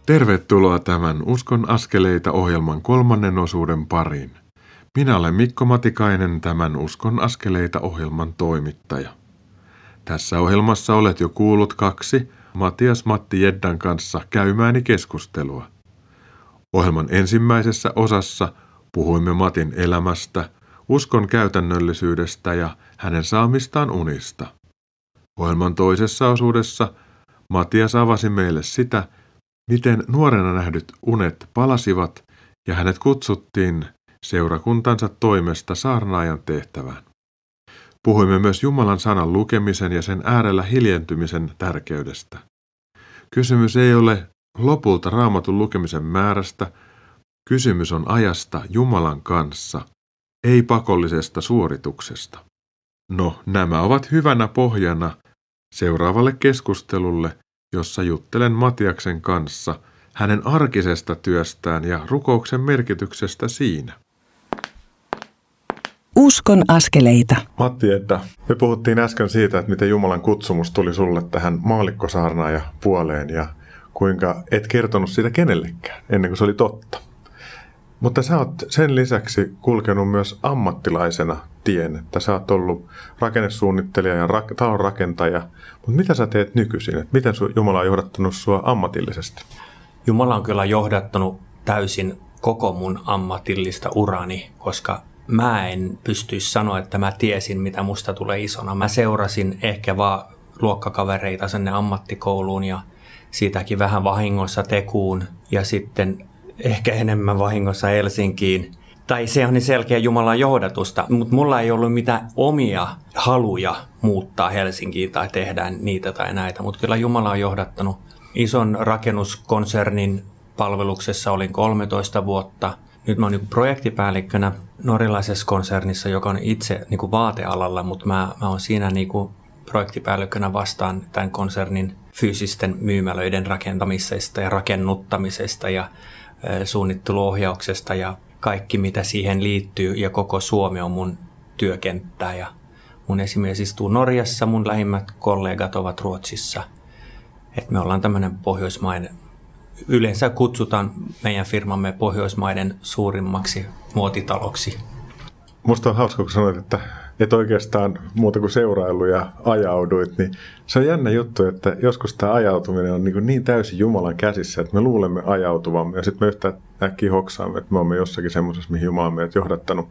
B: Tervetuloa tämän Uskon askeleita ohjelman kolmannen osuuden pariin. Minä olen Mikko Matikainen, tämän Uskon askeleita ohjelman toimittaja. Tässä ohjelmassa olet jo kuullut kaksi Matias Matti Jeddan kanssa käymääni keskustelua. Ohjelman ensimmäisessä osassa puhuimme Matin elämästä, uskon käytännöllisyydestä ja hänen saamistaan unista. Ohjelman toisessa osuudessa Matias avasi meille sitä, miten nuorena nähdyt unet palasivat ja hänet kutsuttiin seurakuntansa toimesta saarnaajan tehtävään. Puhuimme myös Jumalan sanan lukemisen ja sen äärellä hiljentymisen tärkeydestä. Kysymys ei ole lopulta raamatun lukemisen määrästä, kysymys on ajasta Jumalan kanssa, ei pakollisesta suorituksesta. No, nämä ovat hyvänä pohjana seuraavalle keskustelulle, jossa juttelen Matiaksen kanssa hänen arkisesta työstään ja rukouksen merkityksestä siinä.
A: Uskon askeleita.
B: Matti, että me puhuttiin äsken siitä, että miten Jumalan kutsumus tuli sulle tähän maallikkosaarnaaja puoleen ja kuinka et kertonut sitä kenellekään ennen kuin se oli totta. Mutta sä oot sen lisäksi kulkenut myös ammattilaisena tien, että sä oot ollut rakennesuunnittelija ja rak- talonrakentaja. Mutta mitä sä teet nykyisin? Et miten su- Jumala on johdattanut sua ammatillisesti?
D: Jumala on kyllä johdattanut täysin koko mun ammatillista urani, koska mä en pystyisi sanoa, että mä tiesin, mitä musta tulee isona. Mä seurasin ehkä vaan luokkakavereita sinne ammattikouluun ja siitäkin vähän vahingossa tekuun ja sitten ehkä enemmän vahingossa Helsinkiin. Tai se on niin selkeä Jumalan johdatusta, mutta mulla ei ollut mitään omia haluja muuttaa Helsinkiin tai tehdä niitä tai näitä. Mutta kyllä Jumala on johdattanut ison rakennuskonsernin palveluksessa olin 13 vuotta. nyt mä oon niin projektipäällikkönä norjalaisessa konsernissa, joka on itse niin kuin vaatealalla, mutta mä, mä oon siinä niin kuin projektipäällikkönä vastaan tämän konsernin fyysisten myymälöiden rakentamisesta ja rakennuttamisesta ja suunnitteluohjauksesta ja kaikki mitä siihen liittyy ja koko Suomi on mun työkenttää ja mun esimies istuu Norjassa, mun lähimmät kollegat ovat Ruotsissa. Et me ollaan tämmöinen pohjoismainen, yleensä kutsutaan meidän firmamme Pohjoismaiden suurimmaksi muotitaloksi.
B: Musta on hauska, kun sanoit, että et oikeastaan muuta kuin seurailu ja ajauduit, niin se on jännä juttu, että joskus tämä ajautuminen on niin, niin täysin Jumalan käsissä, että me luulemme ajautuvamme ja sitten me yhtä äkkiä hoksaamme, että me olemme jossakin semmoisessa, mihin Jumala on meidät johdattanut.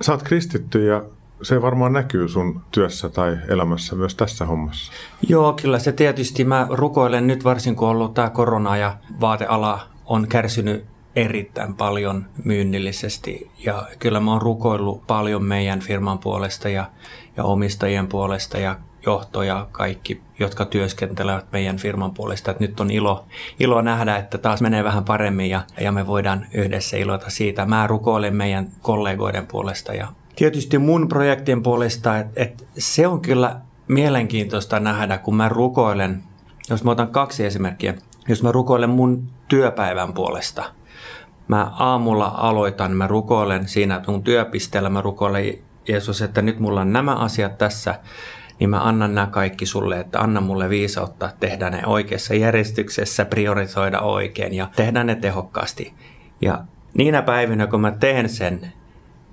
B: Sä oot kristitty ja se varmaan näkyy sun työssä tai elämässä myös tässä hommassa.
D: Joo, kyllä se tietysti. Mä rukoilen nyt varsin, kun on ollut tämä korona ja vaateala on kärsinyt erittäin paljon myynnillisesti ja kyllä mä oon rukoillut paljon meidän firman puolesta ja, ja omistajien puolesta ja johto ja kaikki, jotka työskentelevät meidän firman puolesta. Että nyt on ilo, ilo nähdä, että taas menee vähän paremmin ja, ja me voidaan yhdessä ilota siitä. Mä rukoilen meidän kollegoiden puolesta ja tietysti mun projektien puolesta, että, että se on kyllä mielenkiintoista nähdä, kun mä rukoilen, jos mä otan kaksi esimerkkiä, jos mä rukoilen mun työpäivän puolesta – mä aamulla aloitan, mä rukoilen siinä mun työpisteellä, mä rukoilen Jeesus, että nyt mulla on nämä asiat tässä, niin mä annan nämä kaikki sulle, että anna mulle viisautta tehdä ne oikeassa järjestyksessä, priorisoida oikein ja tehdä ne tehokkaasti. Ja niinä päivinä, kun mä teen sen,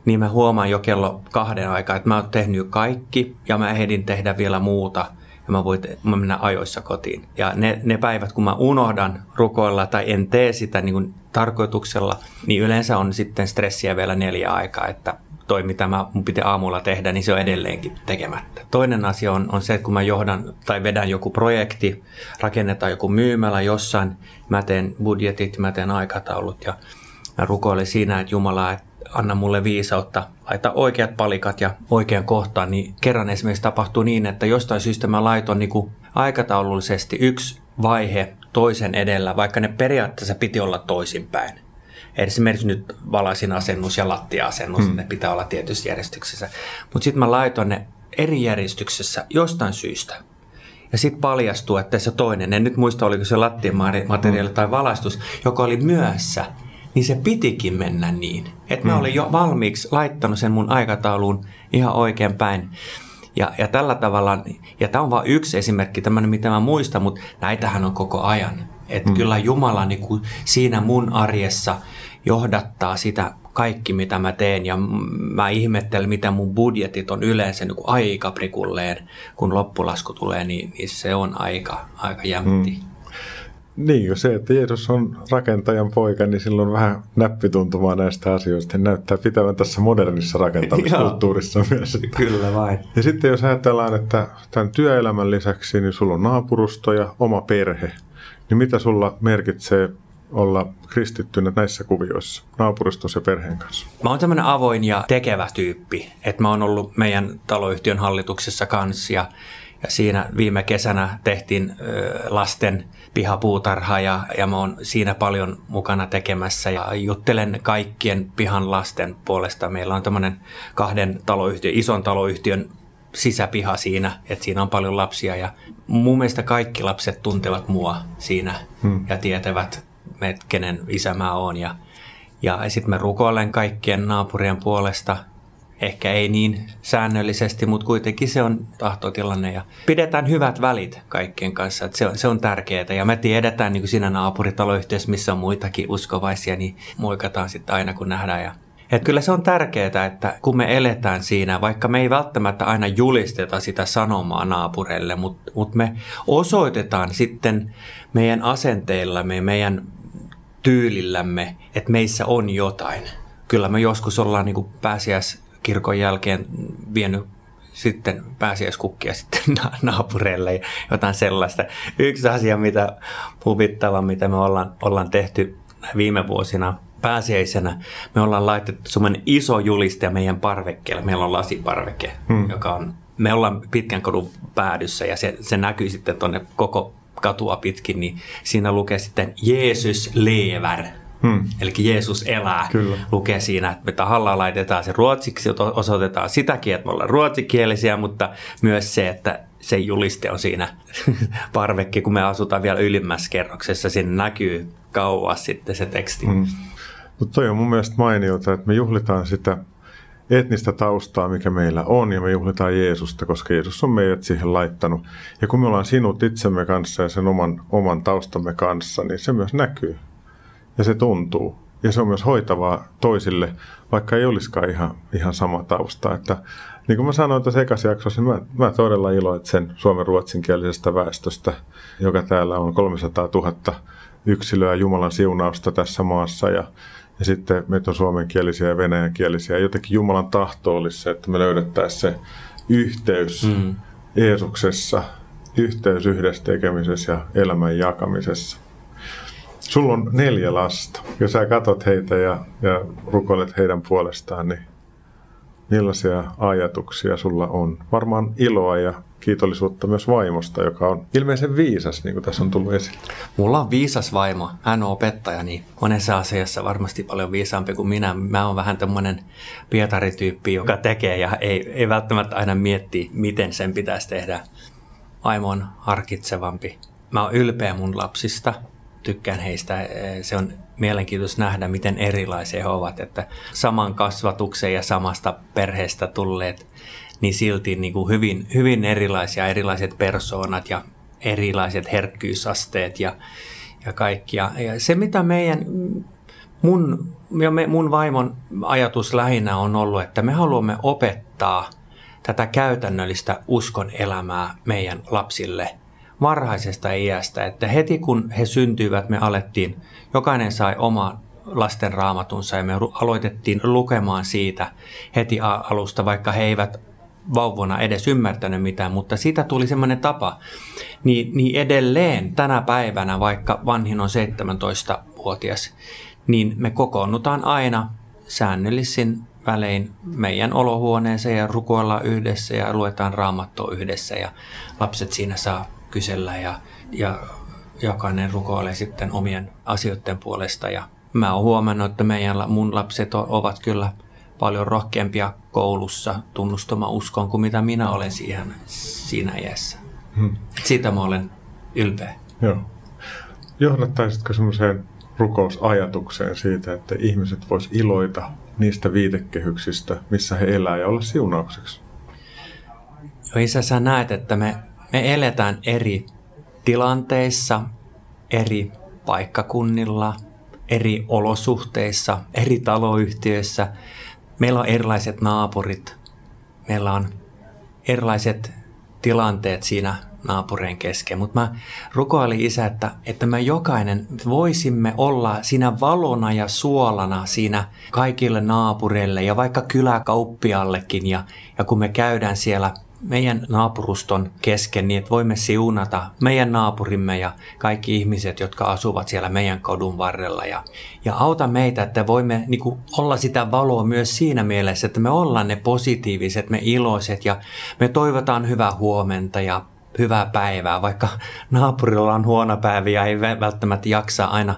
D: niin mä huomaan jo kello kahden aikaa, että mä oon tehnyt kaikki ja mä ehdin tehdä vielä muuta – ja mä voin mä mennä ajoissa kotiin. Ja ne, ne päivät, kun mä unohdan rukoilla tai en tee sitä niin kuin tarkoituksella, niin yleensä on sitten stressiä vielä neljä aikaa, että toi, mitä mä, mun pitää aamulla tehdä, niin se on edelleenkin tekemättä. Toinen asia on, on se, että kun mä johdan tai vedän joku projekti, rakennetaan joku myymälä jossain, mä teen budjetit, mä teen aikataulut ja mä rukoilen siinä, että Jumala, että anna mulle viisautta, laita oikeat palikat ja oikean kohtaan, niin kerran esimerkiksi tapahtuu niin, että jostain syystä mä laiton niin kuin aikataulullisesti yksi vaihe toisen edellä, vaikka ne periaatteessa piti olla toisinpäin. Esimerkiksi nyt valaisin asennus ja lattia-asennus, hmm. ne pitää olla tietyssä järjestyksessä. Mutta sitten mä laitoin ne eri järjestyksessä jostain syystä. Ja sitten paljastuu, että se toinen, en nyt muista oliko se lattian materiaali tai valaistus, joka oli myössä, niin se pitikin mennä niin. Että mä mm. olin jo valmiiksi laittanut sen mun aikatauluun ihan oikein päin. Ja, ja tällä tavalla, ja tämä on vain yksi esimerkki, tämmöinen mitä mä muistan, mutta näitähän on koko ajan. Että mm. kyllä Jumala niin kuin siinä mun arjessa johdattaa sitä kaikki, mitä mä teen. Ja mä ihmettelen, mitä mun budjetit on yleensä niin kuin aika prikulleen, kun loppulasku tulee, niin, niin se on aika, aika jämtti. Mm.
B: Niin, se, että Jeesus on rakentajan poika, niin silloin vähän näppituntumaa näistä asioista. Hän näyttää pitävän tässä modernissa rakentamiskulttuurissa myös.
D: Kyllä vain.
B: Ja sitten jos ajatellaan, että tämän työelämän lisäksi, niin sulla on naapurusto ja oma perhe. Niin mitä sulla merkitsee olla kristittynä näissä kuvioissa, naapurustossa ja perheen kanssa?
D: Mä oon tämmöinen avoin ja tekevä tyyppi. Että mä oon ollut meidän taloyhtiön hallituksessa kanssa ja, ja siinä viime kesänä tehtiin ö, lasten – pihapuutarha ja, ja mä oon siinä paljon mukana tekemässä ja juttelen kaikkien pihan lasten puolesta. Meillä on tämmöinen kahden taloyhtiön, ison taloyhtiön sisäpiha siinä, että siinä on paljon lapsia ja mun mielestä kaikki lapset tuntevat mua siinä hmm. ja tietävät, että kenen isä mä oon ja, ja sitten mä rukoilen kaikkien naapurien puolesta – Ehkä ei niin säännöllisesti, mutta kuitenkin se on tahtotilanne ja pidetään hyvät välit kaikkien kanssa. Että se, on, se on tärkeää ja me tiedetään niin kuin siinä naapuritaloyhteisössä, missä on muitakin uskovaisia, niin muikataan sitten aina kun nähdään. Ja että kyllä se on tärkeää, että kun me eletään siinä, vaikka me ei välttämättä aina julisteta sitä sanomaa naapureille, mutta mut me osoitetaan sitten meidän asenteillamme, meidän tyylillämme, että meissä on jotain. Kyllä me joskus ollaan niin pääsiäis kirkon jälkeen vienyt sitten pääsiäiskukkia [LAUGHS] sitten naapureille ja jotain sellaista. Yksi asia, mitä huvittava, mitä me ollaan, ollaan tehty viime vuosina pääsiäisenä, me ollaan laitettu semmoinen iso juliste meidän parvekkeelle. Meillä on lasiparveke, hmm. joka on, me ollaan pitkän kodun päädyssä ja se, se näkyy sitten tuonne koko katua pitkin, niin siinä lukee sitten Jeesus lever Hmm. Eli Jeesus elää.
C: Kyllä.
D: Lukee siinä, että me tahalla laitetaan se ruotsiksi, osoitetaan sitäkin, että me ollaan ruotsikielisiä, mutta myös se, että se juliste on siinä [LAUGHS] parvekki, kun me asutaan vielä ylimmässä kerroksessa, sinne näkyy kauas sitten se teksti. Hmm.
C: Mutta toi on mun mielestä mainiota, että me juhlitaan sitä etnistä taustaa, mikä meillä on, ja me juhlitaan Jeesusta, koska Jeesus on meidät siihen laittanut. Ja kun me ollaan sinut itsemme kanssa ja sen oman, oman taustamme kanssa, niin se myös näkyy. Ja se tuntuu. Ja se on myös hoitavaa toisille, vaikka ei olisikaan ihan, ihan sama tausta. Että, niin kuin mä sanoin tuossa ekassa jaksossa, niin mä, mä todella iloitsen suomen ruotsinkielisestä väestöstä, joka täällä on 300 000 yksilöä Jumalan siunausta tässä maassa. Ja ja sitten meitä on suomenkielisiä ja venäjänkielisiä. Jotenkin Jumalan tahto olisi se, että me löydettäisiin se yhteys mm. Jeesuksessa, yhteys yhdessä tekemisessä ja elämän jakamisessa. Sulla on neljä lasta. Jos sä katot heitä ja, ja rukoilet heidän puolestaan, niin millaisia ajatuksia sulla on? Varmaan iloa ja kiitollisuutta myös vaimosta, joka on ilmeisen viisas, niin kuin tässä on tullut esille.
D: Mulla on viisas vaimo. Hän on opettaja, niin monessa asiassa varmasti paljon viisaampi kuin minä. Mä oon vähän tämmöinen pietarityyppi, joka tekee ja ei, ei välttämättä aina mietti, miten sen pitäisi tehdä. Vaimo on harkitsevampi. Mä oon ylpeä mun lapsista. Tykkään heistä. Se on mielenkiintoista nähdä, miten erilaisia he ovat. Että saman kasvatuksen ja samasta perheestä tulleet niin silti niin kuin hyvin, hyvin erilaisia, erilaiset persoonat ja erilaiset herkkyysasteet ja, ja kaikki. Ja se, mitä meidän, mun, ja me, mun vaimon ajatus lähinnä on ollut, että me haluamme opettaa tätä käytännöllistä uskon elämää meidän lapsille varhaisesta iästä. Että heti kun he syntyivät, me alettiin, jokainen sai oman lasten raamatunsa ja me aloitettiin lukemaan siitä heti alusta, vaikka he eivät vauvona edes ymmärtänyt mitään, mutta siitä tuli semmoinen tapa. Niin, niin edelleen tänä päivänä, vaikka vanhin on 17-vuotias, niin me kokoonnutaan aina säännöllisin välein meidän olohuoneeseen ja rukoillaan yhdessä ja luetaan raamattoa yhdessä ja lapset siinä saa kysellä ja, ja jokainen rukoilee sitten omien asioiden puolesta ja mä oon huomannut, että meidän, mun lapset ovat kyllä paljon rohkeampia koulussa tunnustamaan uskon kuin mitä minä olen siihen, siinä iässä. Hmm. Siitä mä olen ylpeä.
C: Joo. Johdattaisitko semmoiseen rukousajatukseen siitä, että ihmiset vois iloita niistä viitekehyksistä, missä he elää ja olla siunaukseksi?
D: Joo, isä, sä näet, että me, me eletään eri tilanteissa, eri paikkakunnilla, eri olosuhteissa, eri taloyhtiöissä – Meillä on erilaiset naapurit, meillä on erilaiset tilanteet siinä naapurien kesken, mutta mä rukoilin isä, että, että me jokainen voisimme olla siinä valona ja suolana siinä kaikille naapureille ja vaikka kyläkauppiallekin ja, ja kun me käydään siellä meidän naapuruston kesken niin, että voimme siunata meidän naapurimme ja kaikki ihmiset, jotka asuvat siellä meidän kodun varrella. Ja, ja auta meitä, että voimme niin kuin, olla sitä valoa myös siinä mielessä, että me ollaan ne positiiviset, me iloiset ja me toivotaan hyvää huomenta ja hyvää päivää, vaikka naapurilla on huono päivä ja ei välttämättä jaksa aina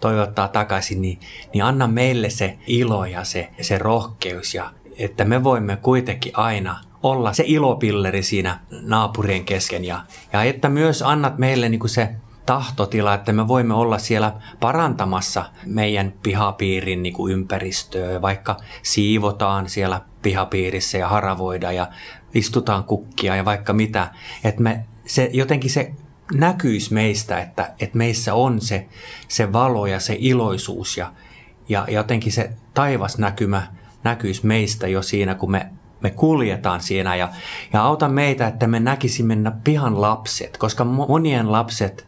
D: toivottaa takaisin, niin, niin anna meille se ilo ja se, se rohkeus ja että me voimme kuitenkin aina olla se ilopilleri siinä naapurien kesken. Ja, ja että myös annat meille niin kuin se tahtotila, että me voimme olla siellä parantamassa meidän pihapiirin niin kuin ympäristöä, vaikka siivotaan siellä pihapiirissä ja haravoidaan ja istutaan kukkia ja vaikka mitä, että me se, jotenkin se näkyisi meistä, että, että meissä on se, se valo ja se iloisuus ja, ja jotenkin se taivas näkymä näkyisi meistä jo siinä, kun me me kuljetaan siinä ja, ja auta meitä, että me näkisimme pihan lapset, koska monien lapset,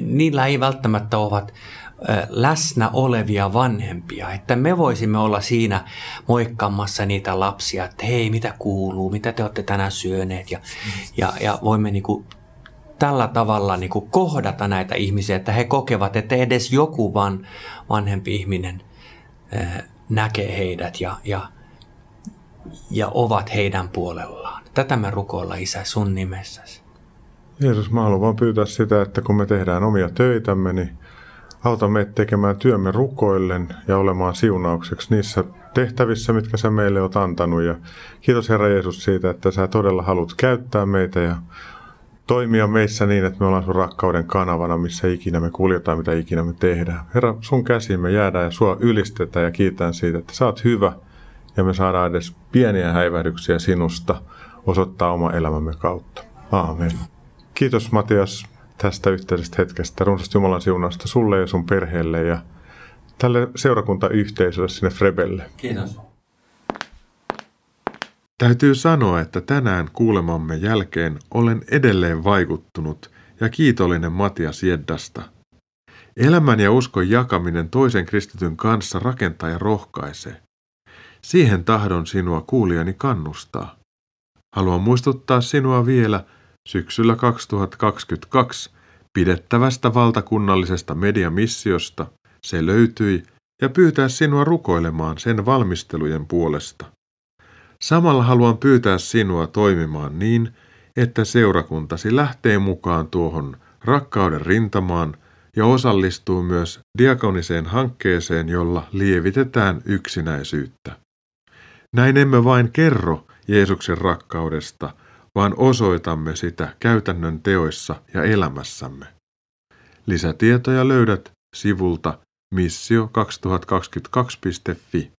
D: niillä ei välttämättä ovat läsnä olevia vanhempia, että me voisimme olla siinä moikkaamassa niitä lapsia, että hei, mitä kuuluu, mitä te olette tänään syöneet ja, ja, ja voimme niinku tällä tavalla niinku kohdata näitä ihmisiä, että he kokevat, että edes joku van, vanhempi ihminen näkee heidät ja, ja ja ovat heidän puolellaan. Tätä me rukoilla, Isä, sun nimessäsi.
C: Jeesus, mä haluan vaan pyytää sitä, että kun me tehdään omia töitämme, niin
B: Auta meitä tekemään työmme rukoillen ja olemaan siunaukseksi niissä tehtävissä, mitkä sä meille oot antanut. Ja kiitos Herra Jeesus siitä, että sä todella haluat käyttää meitä ja toimia meissä niin, että me ollaan sun rakkauden kanavana, missä ikinä me kuljetaan, mitä ikinä me tehdään. Herra, sun käsiin me jäädään ja sua ylistetään ja kiitän siitä, että sä oot hyvä ja me saadaan edes pieniä häivähdyksiä sinusta osoittaa oma elämämme kautta. Aamen. Kiitos Matias tästä yhteisestä hetkestä. Runsasta Jumalan siunausta sulle ja sun perheelle ja tälle seurakuntayhteisölle sinne Frebelle.
D: Kiitos.
B: Täytyy sanoa, että tänään kuulemamme jälkeen olen edelleen vaikuttunut ja kiitollinen Matias Jeddasta. Elämän ja uskon jakaminen toisen kristityn kanssa rakentaa ja rohkaisee. Siihen tahdon sinua kuulijani kannustaa. Haluan muistuttaa sinua vielä syksyllä 2022 pidettävästä valtakunnallisesta mediamissiosta. Se löytyi ja pyytää sinua rukoilemaan sen valmistelujen puolesta. Samalla haluan pyytää sinua toimimaan niin, että seurakuntasi lähtee mukaan tuohon rakkauden rintamaan ja osallistuu myös diakoniseen hankkeeseen, jolla lievitetään yksinäisyyttä. Näin emme vain kerro Jeesuksen rakkaudesta, vaan osoitamme sitä käytännön teoissa ja elämässämme. Lisätietoja löydät sivulta missio2022.fi.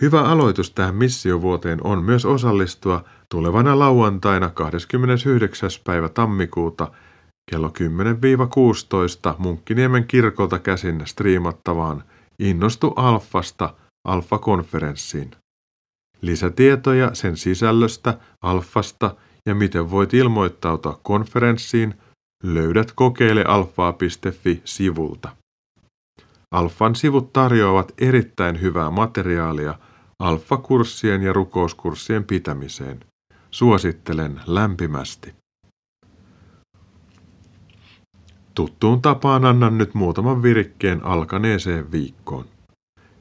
B: Hyvä aloitus tähän missiovuoteen on myös osallistua tulevana lauantaina 29. päivä tammikuuta kello 10-16 Munkkiniemen kirkolta käsin striimattavaan Innostu Alfasta Alfa-konferenssiin. Lisätietoja sen sisällöstä, alfasta ja miten voit ilmoittautua konferenssiin löydät kokeilealfaa.fi-sivulta. Alfan sivut tarjoavat erittäin hyvää materiaalia alfa-kurssien ja rukouskurssien pitämiseen. Suosittelen lämpimästi. Tuttuun tapaan annan nyt muutaman virikkeen alkaneeseen viikkoon.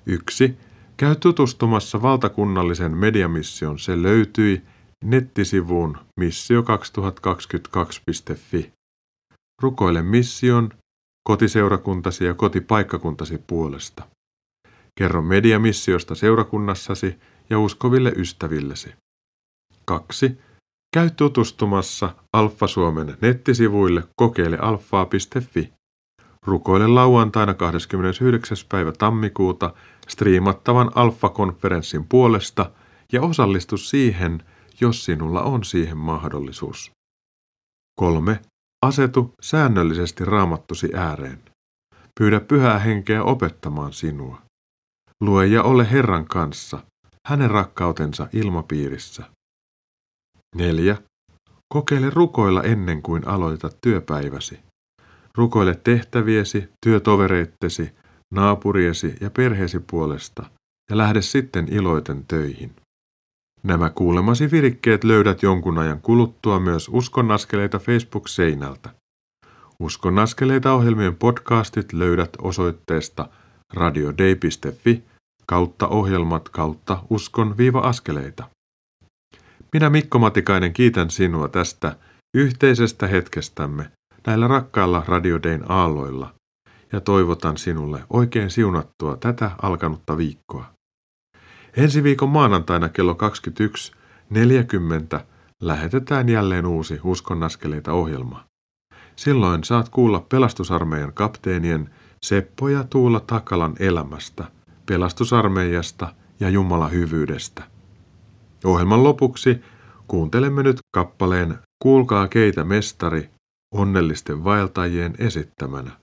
B: 1. Käy tutustumassa valtakunnallisen mediamission. Se löytyi nettisivuun missio2022.fi. Rukoile mission kotiseurakuntasi ja kotipaikkakuntasi puolesta. Kerro mediamissiosta seurakunnassasi ja uskoville ystävillesi. 2. Käy tutustumassa Alfa Suomen nettisivuille kokeilealfaa.fi. Rukoile lauantaina 29. päivä tammikuuta striimattavan Alfa-konferenssin puolesta ja osallistu siihen, jos sinulla on siihen mahdollisuus. 3. Asetu säännöllisesti raamattusi ääreen. Pyydä pyhää henkeä opettamaan sinua. Lue ja ole Herran kanssa, hänen rakkautensa ilmapiirissä. 4. Kokeile rukoilla ennen kuin aloitat työpäiväsi. Rukoile tehtäviesi, työtovereittesi, naapuriesi ja perheesi puolesta ja lähde sitten iloiten töihin. Nämä kuulemasi virikkeet löydät jonkun ajan kuluttua myös Uskonnaskeleita Facebook-seinältä. Uskonnaskeleita ohjelmien podcastit löydät osoitteesta radiodei.fi kautta ohjelmat kautta uskon-askeleita. Minä Mikko Matikainen kiitän sinua tästä yhteisestä hetkestämme näillä rakkailla radiodein aalloilla ja toivotan sinulle oikein siunattua tätä alkanutta viikkoa. Ensi viikon maanantaina kello 21.40 lähetetään jälleen uusi Uskonnaskeleita ohjelma. Silloin saat kuulla pelastusarmeijan kapteenien Seppo ja Tuula Takalan elämästä, pelastusarmeijasta ja Jumalan hyvyydestä. Ohjelman lopuksi kuuntelemme nyt kappaleen Kuulkaa keitä mestari onnellisten vaeltajien esittämänä.